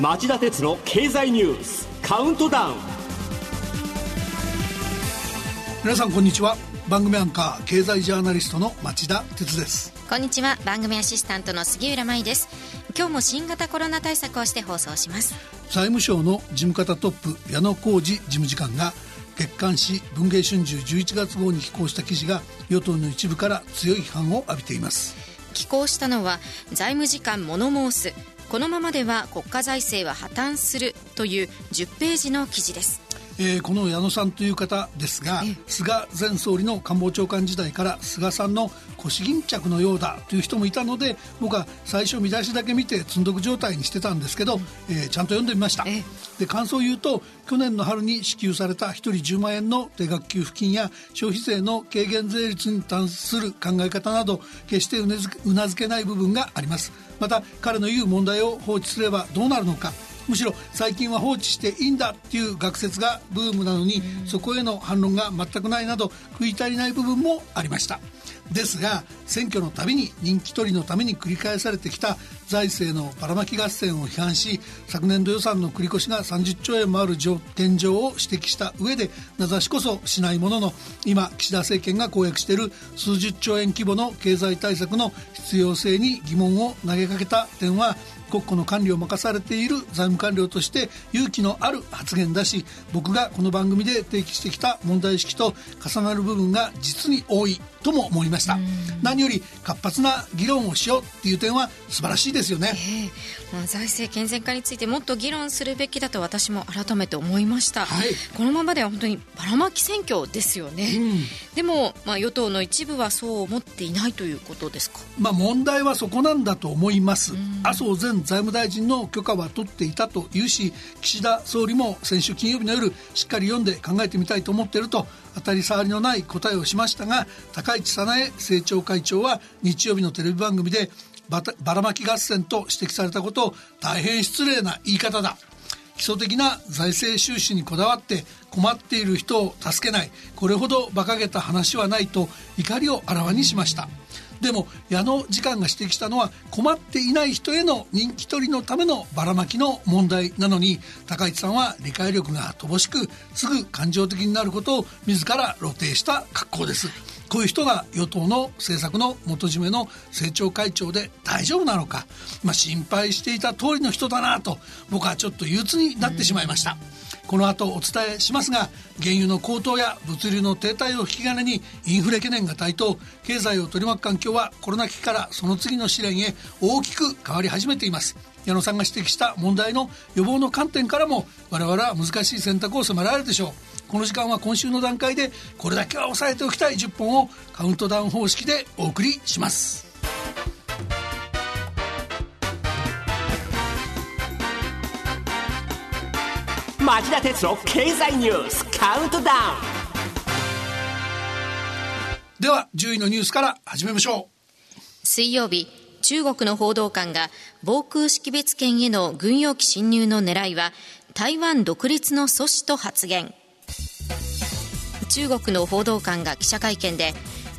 町田鉄の経済ニュースカウントダウン。皆さんこんにちは。番組アンカー経済ジャーナリストの町田鉄です。こんにちは。番組アシスタントの杉浦舞です。今日も新型コロナ対策をして放送します。財務省の事務方トップ矢野浩二事務次官が月刊誌文藝春秋11月号に寄稿した記事が与党の一部から強い批判を浴びています。寄稿したのは財務次官物申すこのままでは国家財政は破綻するという10ページの記事です。えー、この矢野さんという方ですが菅前総理の官房長官時代から菅さんの腰巾着のようだという人もいたので僕は最初見出しだけ見て積んどく状態にしてたんですけど、えー、ちゃんと読んでみました。で感想を言うと去年の春に支給された1人10万円の定額給付金や消費税の軽減税率に関する考え方など決してうなずけない部分があります。また彼の言う問題を放置すればどうなるのかむしろ最近は放置していいんだっていう学説がブームなのにそこへの反論が全くないなど食い足りない部分もありました。ですが選挙のたびに人気取りのために繰り返されてきた財政のばらまき合戦を批判し昨年度予算の繰り越しが30兆円もある現状を指摘した上で名指しこそしないものの今岸田政権が公約している数十兆円規模の経済対策の必要性に疑問を投げかけた点は国庫の管理を任されている財務官僚として勇気のある発言だし僕がこの番組で提起してきた問題意識と重なる部分が実に多いとも思いました。何より活発な議論をしようっていう点は素晴らしいですよね、えー、まあ、財政健全化についてもっと議論するべきだと私も改めて思いました、はい、このままでは本当にばらまき選挙ですよね、うん、でも、まあ、与党の一部はそう思っていないということですか、まあ、問題はそこなんだと思います。麻生前財務大臣の許可は取っていたというし岸田総理も先週金曜日の夜しっかり読んで考えてみたいと思っていると当たり障りのない答えをしましたが高市早苗政調会長は日曜日のテレビ番組でばらまき合戦と指摘されたことを大変失礼な言い方だ。基礎的な財政収支にこだわって困っている人を助けない。これほど馬鹿げた話はないと怒りをあらわにしました。でも矢野次官が指摘したのは困っていない人への人気取りのためのばらまきの問題なのに高市さんは理解力が乏しくすぐ感情的になることを自ら露呈した。格好です。こういう人が与党の政策の元締めの政調会長で大丈夫なのか、まあ、心配していた通りの人だなと僕はちょっと憂鬱になってしまいました。うんこの後お伝えしますが原油の高騰や物流の停滞を引き金にインフレ懸念が台頭経済を取り巻く環境はコロナ危機からその次の試練へ大きく変わり始めています。矢野さんが指摘した問題の予防の観点からも我々は難しい選択を迫られるでしょう。この時間は今週の段階でこれだけは押さえておきたい10本をカウントダウン方式でお送りします。町田鉄の経済ニュースカウントダウン。では10位のニュースから始めましょう。水曜日中国の報道官が防空識別圏への軍用機侵入の狙いは台湾独立の阻止と発言。中国の報道官が記者会見で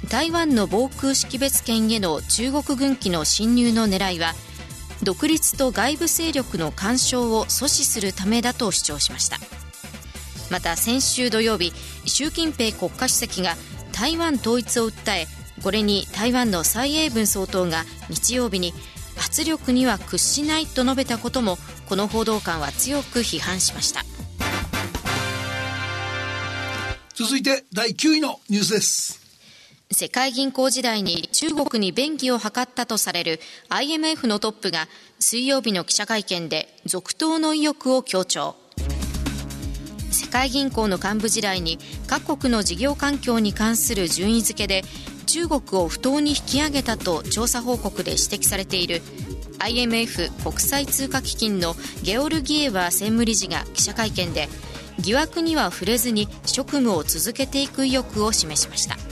台湾の防空識別圏への中国軍機の侵入の狙いは独立と外部勢力の干渉を阻止するためだと主張しました。また先週土曜日習近平国家主席が台湾統一を訴えこれに台湾の蔡英文総統が日曜日に圧力には屈しないと述べたこともこの報道官は強く批判しました。続いて第9位のニュースです。世界銀行時代に中国に便宜を図ったとされる IMF のトップが水曜日の記者会見で続投の意欲を強調。世界銀行の幹部時代に各国の事業環境に関する順位付けで中国を不当に引き上げたと調査報告で指摘されている IMF 国際通貨基金のゲオルギエワ専務理事が記者会見で疑惑には触れずに職務を続けていく意欲を示しました。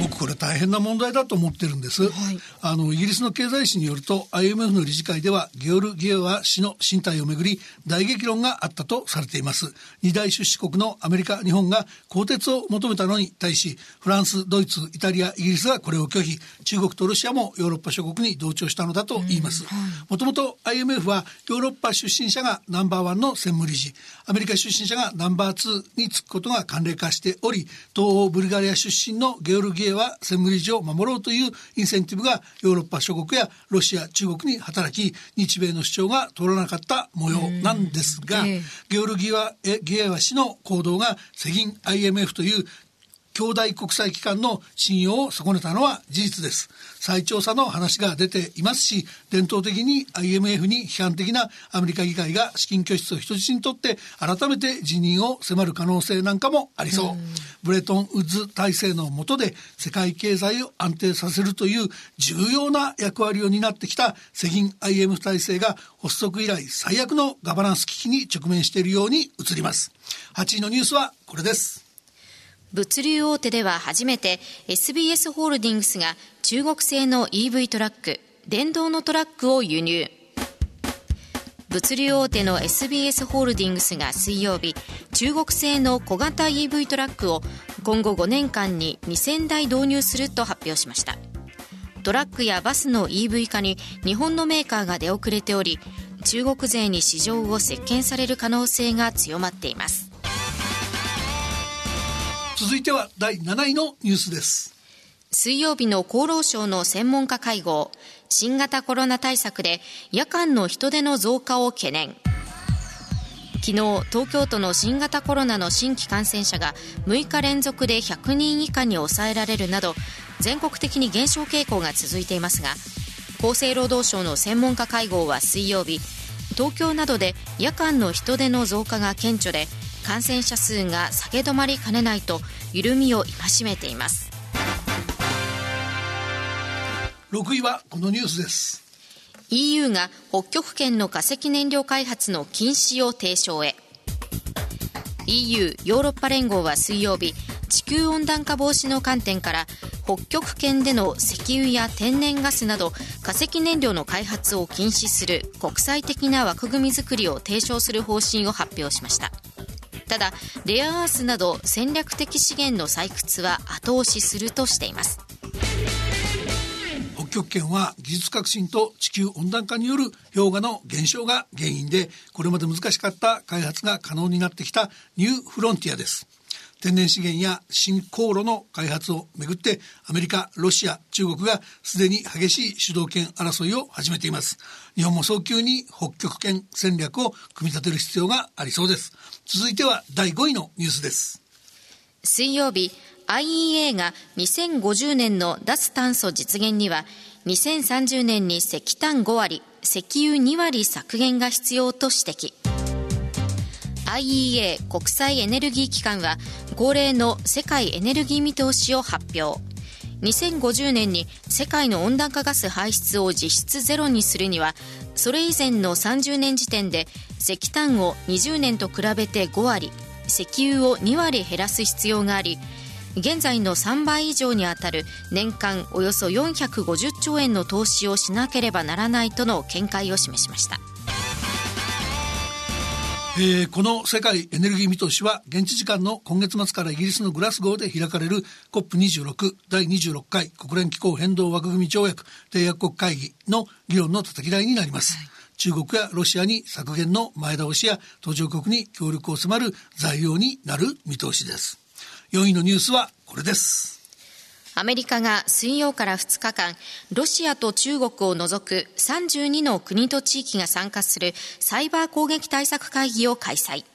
僕これ大変な問題だと思ってるんです、はい、あのイギリスの経済誌によると IMF の理事会ではゲオルギエワ氏の身体をめぐり大激論があったとされています。二大出資国のアメリカ日本が更迭を求めたのに対しフランスドイツイタリアイギリスがこれを拒否。中国とロシアもヨーロッパ諸国に同調したのだと言います。もともと IMF はヨーロッパ出身者がナンバーワンの専務理事。アメリカ出身者がナンバーツーにつくことが慣例化しており東欧ブルガリア出身のゲオルギエは専務理事を守ろうというインセンティブがヨーロッパ諸国やロシア中国に働き日米の主張が通らなかった模様なんですが、ゲオルギエギエワ氏の行動が世銀 IMF という兄弟国際機関の信用を損ねたのは事実です。再調査の話が出ていますし、伝統的に IMF に批判的なアメリカ議会が資金拠出を人質にとって改めて辞任を迫る可能性なんかもありそう。うブレトンウッズ体制の下で世界経済を安定させるという重要な役割を担ってきた世銀 IMF 体制が発足以来最悪のガバナンス危機に直面しているように映ります。8位のニュースはこれです。物流大手では初めて SBS ホールディングスが中国製の EV トラック電動のトラックを輸入。物流大手の SBS ホールディングスが水曜日中国製の小型 EV トラックを今後5年間に2000台導入すると発表しました。トラックやバスの EV 化に日本のメーカーが出遅れており中国勢に市場を席巻される可能性が強まっています。続いては第7位のニュースです。水曜日の厚労省の専門家会合新型コロナ対策で夜間の人出の増加を懸念。昨日東京都の新型コロナの新規感染者が6日連続で100人以下に抑えられるなど全国的に減少傾向が続いていますが厚生労働省の専門家会合は水曜日東京などで夜間の人出の増加が顕著で感染者数が下げ止まりかねないと緩みを戒めています。6位はこのニュースです。EU が北極圏の化石燃料開発の禁止を提唱へ。EU= ヨーロッパ連合は水曜日地球温暖化防止の観点から北極圏での石油や天然ガスなど化石燃料の開発を禁止する国際的な枠組みづくりを提唱する方針を発表しましたただレアアースなど戦略的資源の採掘は後押しするとしています。北極圏は技術革新と地球温暖化による氷河の減少が原因でこれまで難しかった開発が可能になってきたニューフロンティアです。天然資源や新航路の開発をめぐってアメリカロシア中国がすでに激しい主導権争いを始めています。日本も早急に北極圏戦略を組み立てる必要がありそうです。続いては第5位のニュースです。水曜日 IEA が2050年の脱炭素実現には2030年に石炭5割石油2割削減が必要と指摘。IEA 国際エネルギー機関は恒例の世界エネルギー見通しを発表2050年に世界の温暖化ガス排出を実質ゼロにするにはそれ以前の30年時点で石炭を20年と比べて5割石油を2割減らす必要があり現在の3倍以上にあたる年間およそ450兆円の投資をしなければならないとの見解を示しました。えー、この世界エネルギー見通しは現地時間の今月末からイギリスのグラスゴーで開かれる COP26 第26回国連気候変動枠組み条約締約国会議の議論の叩き台になります。はい中国やロシアに削減の前倒しや途上国に協力を迫る材料になる見通しです。4位のニュースはこれです。アメリカが水曜から2日間、ロシアと中国を除く32の国と地域が参加するサイバー攻撃対策会議を開催。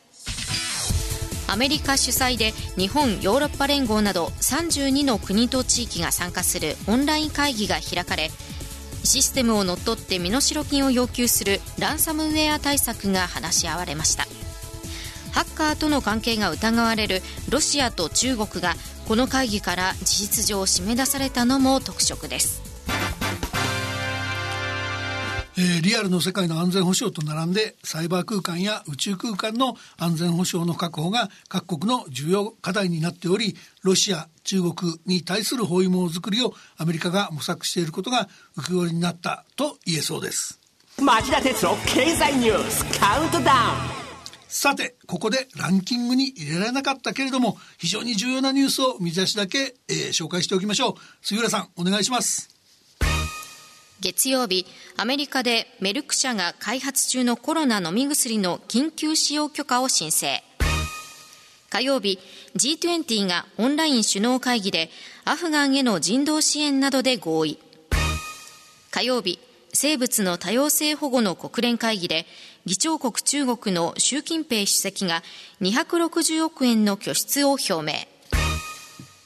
アメリカ主催で日本、ヨーロッパ連合など32の国と地域が参加するオンライン会議が開かれ、システムを乗っ取って身代金を要求するランサムウェア対策が話し合われました。ハッカーとの関係が疑われるロシアと中国がこの会議から事実上締め出されたのも特色です。ええー、リアルの世界の安全保障と並んでサイバー空間や宇宙空間の安全保障の確保が各国の重要課題になっておりロシア中国に対する包囲網づくりをアメリカが模索していることが浮き彫りになったと言えそうです。町田鉄の経済ニュースカウントダウンさてここでランキングに入れられなかったけれども非常に重要なニュースを見出しだけ、えー、紹介しておきましょう。杉浦さんお願いします。月曜日アメリカでメルク社が開発中のコロナ飲み薬の緊急使用許可を申請。火曜日 G20 がオンライン首脳会議でアフガンへの人道支援などで合意。火曜日生物の多様性保護の国連会議で議長国中国の習近平主席が260億円の拠出を表明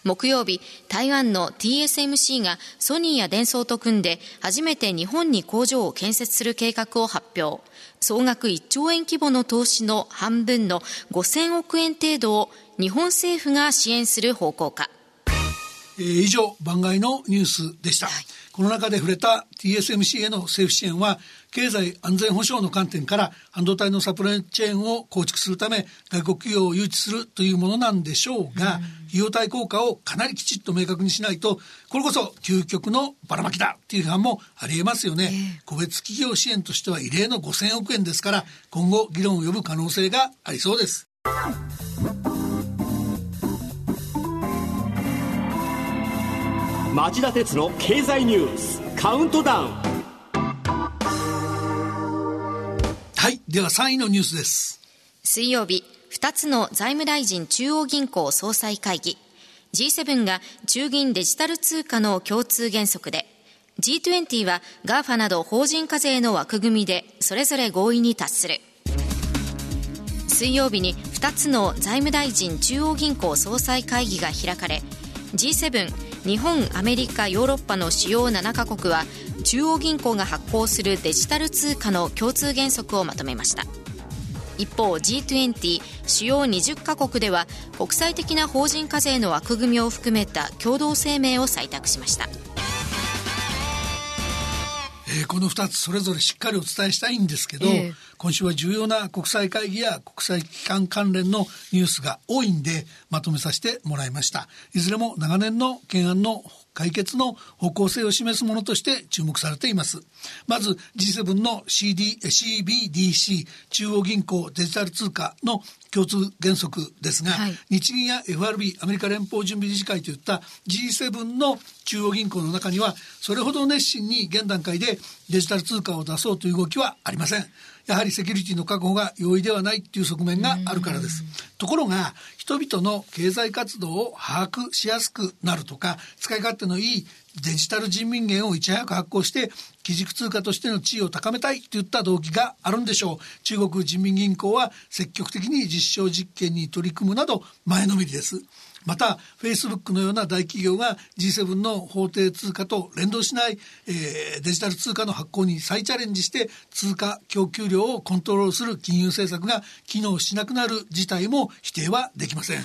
木曜日、台湾の TSMC がソニーやデンソーと組んで初めて日本に工場を建設する計画を発表。総額1兆円規模の投資の半分の5000億円程度を日本政府が支援する方向か。えー、以上、番外のニュースでした。はいこの中で触れた TSMC への政府支援は経済安全保障の観点から半導体のサプライチェーンを構築するため外国企業を誘致するというものなんでしょうが、費用対効果をかなりきちっと明確にしないとこれこそ究極のばらまきだっていう批判もありえますよね、個別企業支援としては異例の5000億円ですから今後議論を呼ぶ可能性がありそうです。町田鉄の経済ニュースカウントダウンはいでは3位のニュースです。水曜日2つの財務大臣中央銀行総裁会議。G7 が中銀デジタル通貨の共通原則で G20 は GAFA など法人課税の枠組みでそれぞれ合意に達する。水曜日に2つの財務大臣中央銀行総裁会議が開かれ G7 日本アメリカヨーロッパの主要7カ国は中央銀行が発行するデジタル通貨の共通原則をまとめました。一方 G20 主要20カ国では国際的な法人課税の枠組みを含めた共同声明を採択しました。えー、この2つそれぞれしっかりお伝えしたいんですけど、えー、今週は重要な国際会議や国際機関関連のニュースが多いんでまとめさせてもらいました。いずれも長年の懸案の解決の方向性を示すものとして注目されています。まず G7 の CD CBDC 中央銀行デジタル通貨の共通原則ですが、はい、日銀や FRB アメリカ連邦準備理事会といった G7 の中央銀行の中にはそれほど熱心に現段階でデジタル通貨を出そうという動きはありませんやはりセキュリティの確保が容易ではないっていう側面があるからです。ところが人々の経済活動を把握しやすくなるとか使い勝手のいいデジタル人民元をいち早く発行して基軸通貨としての地位を高めたいといった動機があるんでしょう。中国人民銀行は積極的に実証実験に取り組むなど前のめりです。またフェイスブックのような大企業が G7 の法定通貨と連動しない、えー、デジタル通貨の発行に再チャレンジして通貨供給量をコントロールする金融政策が機能しなくなる事態も否定はできません、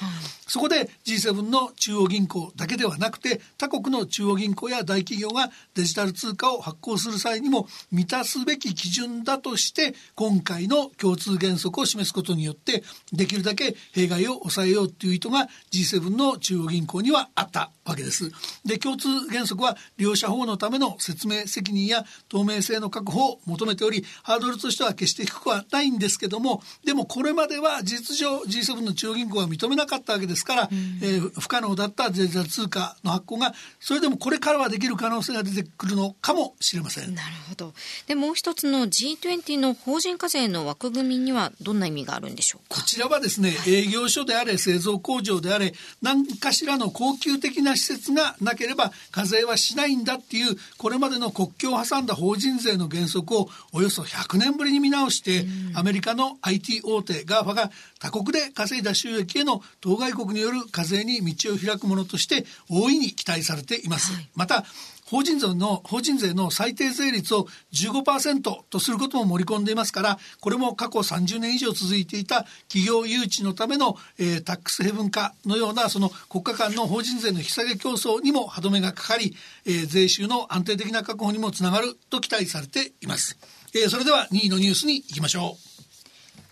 そこで G7 の中央銀行だけではなくて他国の中央銀行や大企業がデジタル通貨を発行する際にも満たすべき基準だとして今回の共通原則を示すことによってできるだけ弊害を抑えようという意図が G7 の中央銀行にはあったわけです。で共通原則は利用者保護のための説明責任や透明性の確保を求めておりハードルとしては決して低くはないんですけどもでもこれまでは事実情 G7 の中央銀行は認めなかったわけですから、うん、えー、不可能だったデジタル通貨の発行がそれでもこれからはできる可能性が出てくるのかもしれません。なるほど。でもう一つの G20 の法人課税の枠組みにはどんな意味があるんでしょうこちらはですね、はい、営業所であれ製造工場であれ何かしらの恒久的な施設がなければ課税はしないんだっていうこれまでの国境を挟んだ法人税の原則をおよそ100年ぶりに見直して、アメリカの IT 大手 GAFA が他国で稼いだ収益への当該国による課税に道を開くものとして大いに期待されています。はい、また法人税の法人税の最低税率を15%とすることも盛り込んでいますからこれも過去30年以上続いていた企業誘致のための、えー、タックスヘブン化のようなその国家間の法人税の引き下げ競争にも歯止めがかかり、えー、税収の安定的な確保にもつながると期待されています。えー、それでは2位のニュースに行きましょう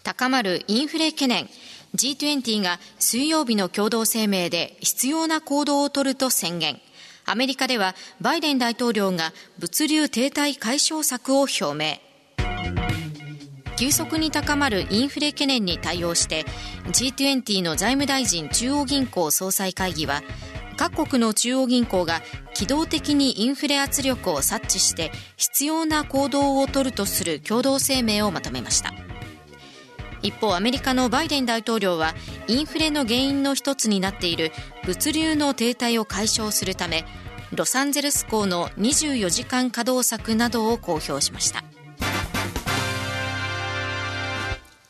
高まるインフレ懸念 G20 が水曜日の共同声明で必要な行動を取ると宣言。アメリカではバイデン大統領が物流停滞解消策を表明。急速に高まるインフレ懸念に対応して G20 の財務大臣中央銀行総裁会議は各国の中央銀行が機動的にインフレ圧力を察知して必要な行動を取るとする共同声明をまとめました。一方アメリカのバイデン大統領はインフレの原因の一つになっている物流の停滞を解消するためロサンゼルス港の24時間稼働策などを公表しました。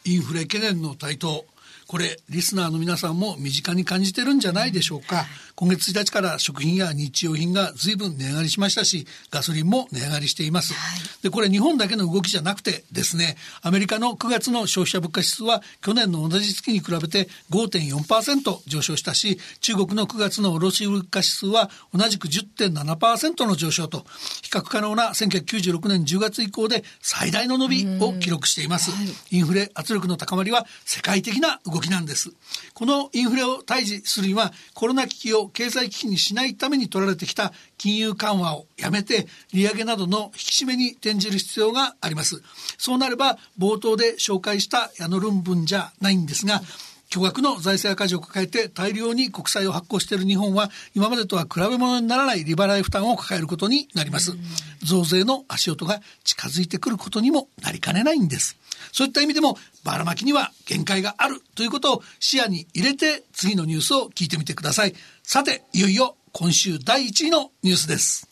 インフレ懸念の台頭。これリスナーの皆さんも身近に感じてるんじゃないでしょうか、今月1日から食品や日用品が随分値上がりしましたしガソリンも値上がりしています、はい、でこれ日本だけの動きじゃなくてですねアメリカの9月の消費者物価指数は去年の同じ月に比べて5.4%上昇したし中国の9月の卸売価指数は同じく10.7%の上昇と比較可能な1996年10月以降で最大の伸びを記録しています、はい、インフレ圧力の高まりは世界的な動動きなんです。このインフレを退治するにはコロナ危機を経済危機にしないために取られてきた金融緩和をやめて利上げなどの引き締めに転じる必要があります。そうなれば冒頭で紹介した矢野論文じゃないんですが巨額の財政赤字を抱えて大量に国債を発行している日本は今までとは比べ物にならない利払い負担を抱えることになります。増税の足音が近づいてくることにもなりかねないんです。そういった意味でもばらまきには限界があるということを視野に入れて次のニュースを聞いてみてください。さていよいよ今週第1位のニュースです。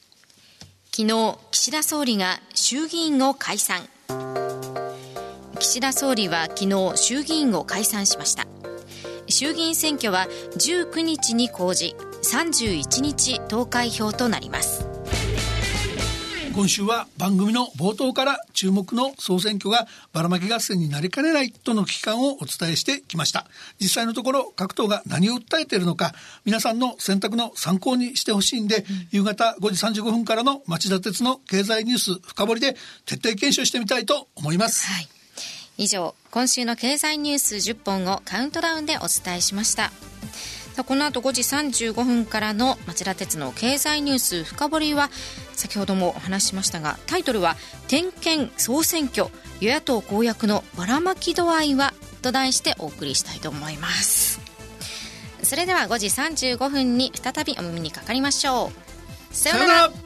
昨日岸田総理が衆議院を解散。岸田総理は昨日衆議院を解散しました。衆議院選挙は19日に公示31日投開票となります。今週は番組の冒頭から注目の総選挙がばらまき合戦になりかねないとの危機感をお伝えしてきました。実際のところ各党が何を訴えているのか皆さんの選択の参考にしてほしいんで、うん、夕方5時35分からの町田鉄の経済ニュース深掘りで徹底検証してみたいと思います、はい以上今週の経済ニュース10本をカウントダウンでお伝えしました。この後5時35分からの町田鉄の経済ニュース深掘りは先ほどもお話ししましたがタイトルは「点検総選挙与野党公約のばらまき度合いは?」と題してお送りしたいと思います。それでは5時35分に再びお耳にかかりましょう。さようなら。